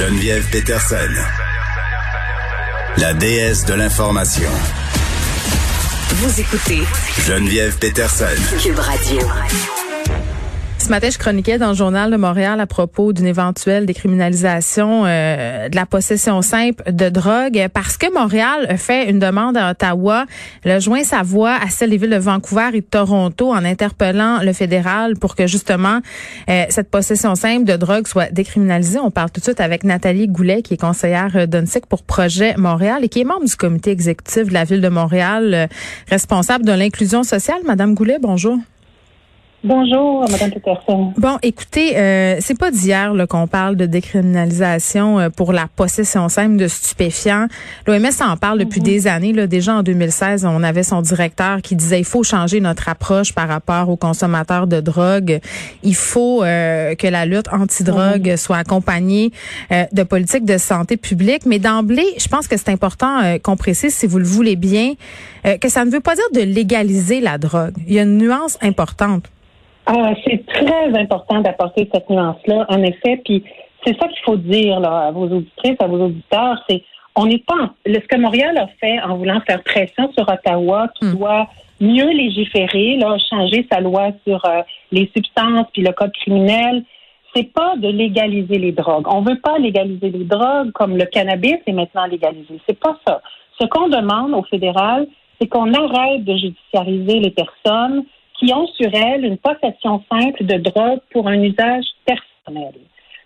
Geneviève Peterson, la déesse de l'information. Vous écoutez Geneviève Peterson. Cube Radio. Ce matin, je chroniquais dans le journal de Montréal à propos d'une éventuelle décriminalisation euh, de la possession simple de drogue parce que Montréal fait une demande à Ottawa, a joint sa voix à celle des villes de Vancouver et de Toronto en interpellant le fédéral pour que justement euh, cette possession simple de drogue soit décriminalisée. On parle tout de suite avec Nathalie Goulet qui est conseillère d'ONSIC pour Projet Montréal et qui est membre du comité exécutif de la ville de Montréal, euh, responsable de l'inclusion sociale. Madame Goulet, bonjour. Bonjour, Madame Peterson. Bon, écoutez, euh, c'est pas d'hier qu'on parle de décriminalisation euh, pour la possession simple de stupéfiants. L'OMS en parle depuis mhm. des années. Là. Déjà en 2016, on avait son directeur qui disait il faut changer notre approche par rapport aux consommateurs de drogue. Il faut euh, que la lutte anti-drogue soit accompagnée euh, de politiques de santé publique. Mais d'emblée, je pense que c'est important qu'on précise, si vous le voulez bien, que ça ne veut pas dire de légaliser la drogue. Il y a une nuance importante. Ah, c'est très important d'apporter cette nuance-là, en effet. Puis c'est ça qu'il faut dire là, à vos auditrices, à vos auditeurs, c'est on n'est pas ce que Montréal a fait en voulant faire pression sur Ottawa, qui hmm. doit mieux légiférer, là, changer sa loi sur euh, les substances puis le code criminel. C'est pas de légaliser les drogues. On veut pas légaliser les drogues comme le cannabis est maintenant légalisé. C'est pas ça. Ce qu'on demande au fédéral, c'est qu'on arrête de judiciariser les personnes qui ont sur elles une possession simple de drogue pour un usage personnel.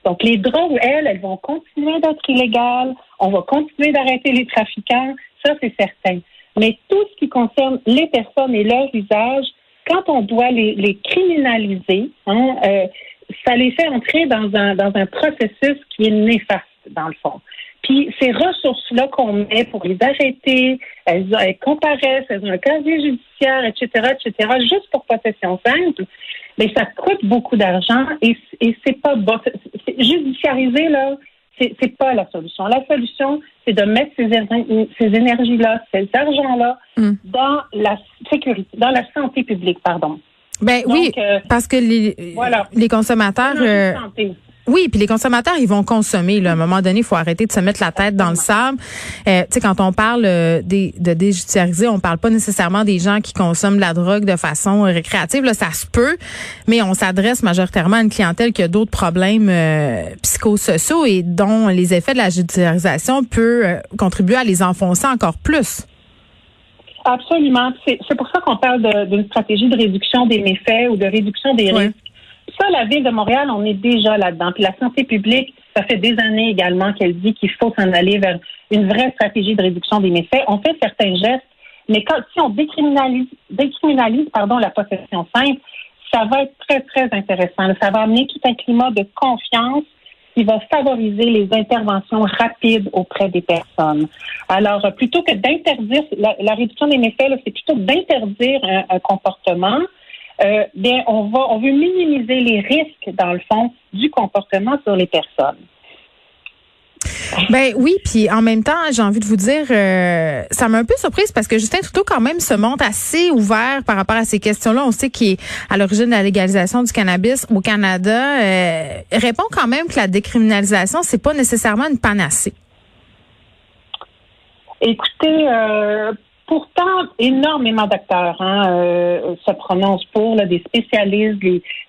Donc, les drogues, elles, elles vont continuer d'être illégales. On va continuer d'arrêter les trafiquants. Ça, c'est certain. Mais tout ce qui concerne les personnes et leur usage, quand on doit les, criminaliser, hein, euh, ça les fait entrer dans un, dans un processus qui est néfaste, dans le fond. Puis ces ressources-là qu'on met pour les arrêter, elles, comparaissent, elles ont un casier judiciaire, etc., etc., juste pour possession simple, mais ça coûte beaucoup d'argent et, et c'est pas bon. Judiciariser, là, c'est pas la solution. La solution, c'est de mettre ces, ces énergies-là, cet argent-là, hmm. dans la sécurité, dans la santé publique, pardon. Ben oui, euh, parce que les, voilà. les consommateurs. Oui, puis les consommateurs, ils vont consommer. Là. À un moment donné, il faut arrêter de se mettre la tête dans le sable. Euh, tu sais, quand on parle euh, des, de déjudiciariser, on parle pas nécessairement des gens qui consomment la drogue de façon récréative. Là, ça se peut, mais on s'adresse majoritairement à une clientèle qui a d'autres problèmes euh, psychosociaux et dont les effets de la judiciarisation peuvent contribuer à les enfoncer encore plus. Absolument. C'est pour ça qu'on parle d'une stratégie de réduction des méfaits ou de réduction des risques. Ça, la ville de Montréal, on est déjà là-dedans. Puis la santé publique, ça fait des années également qu'elle dit qu'il faut s'en aller vers une vraie stratégie de réduction des méfaits. On fait certains gestes, mais quand si on décriminalise, décriminalise pardon, la possession simple, ça va être très, très intéressant. Ça va amener tout un climat de confiance qui va favoriser les interventions rapides auprès des personnes. Alors, plutôt que d'interdire, la, réduction des méfaits, c'est plutôt d'interdire un comportement, euh, bien, on va, on veut minimiser les risques, dans le fond, du comportement sur les personnes. Ben oui, puis en même temps, j'ai envie de vous dire, euh, ça m'a un peu surprise parce que Justin Trudeau quand même se montre assez ouvert par rapport à ces questions-là. On sait qu'il est à l'origine de la légalisation du cannabis au Canada. Euh, répond quand même que la décriminalisation, c'est pas nécessairement une panacée. Écoutez, euh, Pourtant, énormément d'acteurs hein, euh, se prononcent pour, là, des spécialistes,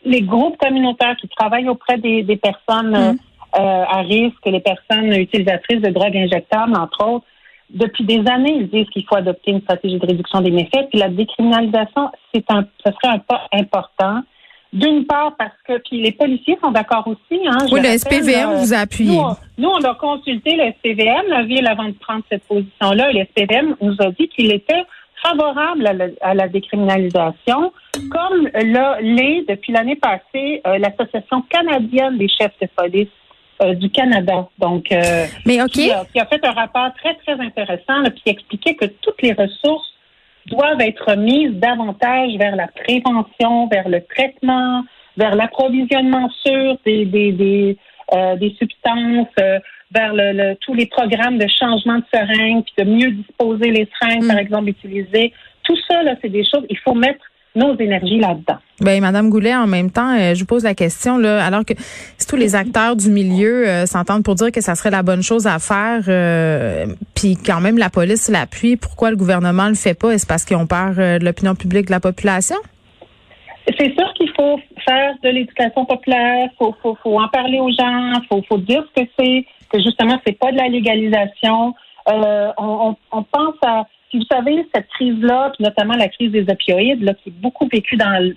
les, groupes communautaires qui travaillent auprès des, personnes euh, mm. euh, à risque, les personnes utilisatrices de drogues injectables, entre autres. Depuis des années, ils disent qu'il faut adopter une stratégie de réduction des méfaits. Puis la décriminalisation, c'est un, ce serait un pas important. D'une part, parce que puis les policiers sont d'accord aussi. Hein, oui, le SPVM vous a appuyé. Nous, on, a consulté le SPVM, la ville, avant de prendre cette position-là. Le SPVM nous a dit qu'il était favorable à la, décriminalisation, comme l'est depuis l'année passée euh, l'Association canadienne des chefs de police euh, du Canada. Donc, euh, Mais OK. Qui, a, fait un rapport très, très intéressant, là, qui expliquait que toutes les ressources doivent être mises davantage vers la prévention, vers le traitement, vers l'approvisionnement sûr des, des, des, euh, des substances, euh, vers le, tous les programmes de changement de seringues, puis de mieux disposer les seringues, par mm. exemple, utilisées. Tout ça, là, c'est des choses, il faut mettre nos énergies là-dedans. Ben, Madame Goulet, en même temps, euh, je vous pose la question là, alors que si tous les acteurs du milieu euh, s'entendent pour dire que ça serait la bonne chose à faire, euh, puis quand même la police l'appuie, pourquoi le gouvernement le fait pas? Est-ce parce qu'ils ont peur de l'opinion publique de la population? C'est sûr qu'il faut faire de l'éducation populaire, faut, faut, faut en parler aux gens, faut, faut dire ce que c'est, que justement c'est pas de la légalisation. on, on, on pense à vous savez, cette crise-là, notamment la crise des opioïdes, là, qui est beaucoup vécue dans,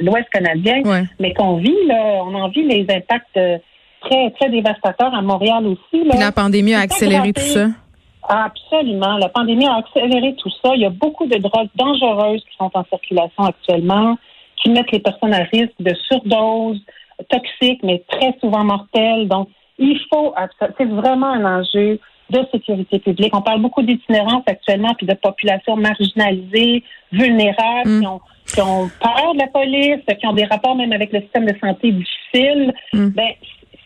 l'Ouest canadien, mais qu'on vit, là, on en vit les impacts euh, très, très dévastateurs à Montréal aussi. Là. la pandémie a accéléré tout ça. Absolument. La pandémie a accéléré tout ça. Il y a beaucoup de drogues dangereuses qui sont en circulation actuellement, qui mettent les personnes à risque de surdose, toxiques, mais très souvent mortelles. Donc, il faut, c'est vraiment un enjeu de sécurité publique. On parle beaucoup d'itinérance actuellement, puis de populations marginalisées, vulnérables, mm. qui, ont, qui, ont, peur de la police, qui ont des rapports même avec le système de santé difficile. Mm. Ben,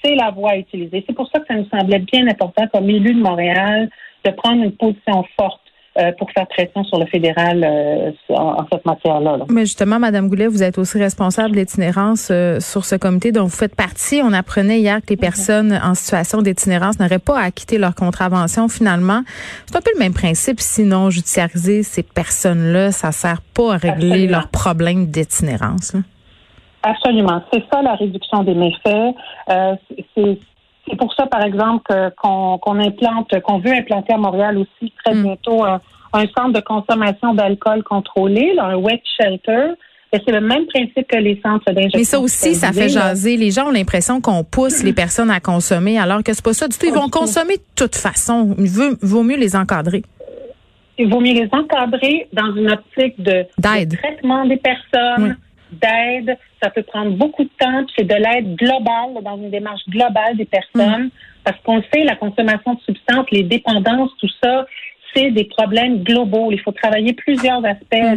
c'est la voie à utiliser. C'est pour ça que ça nous semblait bien important, comme élu de Montréal, de prendre une position forte pour faire pression sur le fédéral euh, en, cette matière-là. Mais justement, Madame Goulet, vous êtes aussi responsable de l'itinérance euh, sur ce comité dont vous faites partie. On apprenait hier que les mhm. personnes en situation d'itinérance n'auraient pas à quitter leur contravention finalement. C'est un peu le même principe. Sinon, judiciariser ces personnes-là, ça sert pas à régler leurs problèmes d'itinérance. Absolument. C'est ça la réduction des méfaits. c'est c'est pour ça, par exemple, qu'on implante, qu'on veut implanter à Montréal aussi très mm. bientôt un, centre de consommation d'alcool contrôlé, un wet shelter. C'est le même principe que les centres d'injection. Mais ça aussi, ça fait jaser. Les gens ont l'impression qu'on pousse les personnes à consommer, alors que c'est pas ça du tout. Ils vont consommer de toute façon. Il vaut, mieux les encadrer. Il vaut mieux les encadrer dans une optique de, traitement des personnes, d'aide. Ça peut prendre beaucoup de temps. C'est de l'aide globale, dans une démarche globale des personnes. Mm. Parce qu'on sait, la consommation de substances, les dépendances, tout ça, c'est des problèmes globaux. Il faut travailler plusieurs aspects mm.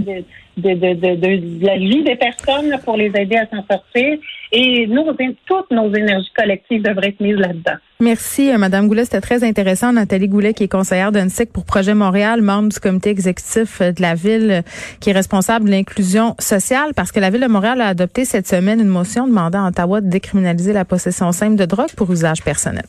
de, de, de, de, la vie des personnes pour les aider à s'en sortir. Et nous, toutes nos énergies collectives devraient être mises là-dedans. Merci, euh, Madame Goulet. C'était très intéressant. Nathalie Goulet, qui est conseillère d'UNSIC pour Projet Montréal, membre du comité exécutif euh, de la ville, euh, qui est responsable de l'inclusion sociale, parce que la ville de Montréal a adopté cette semaine une motion demandant à Ottawa de décriminaliser la possession simple de drogue pour usage personnel.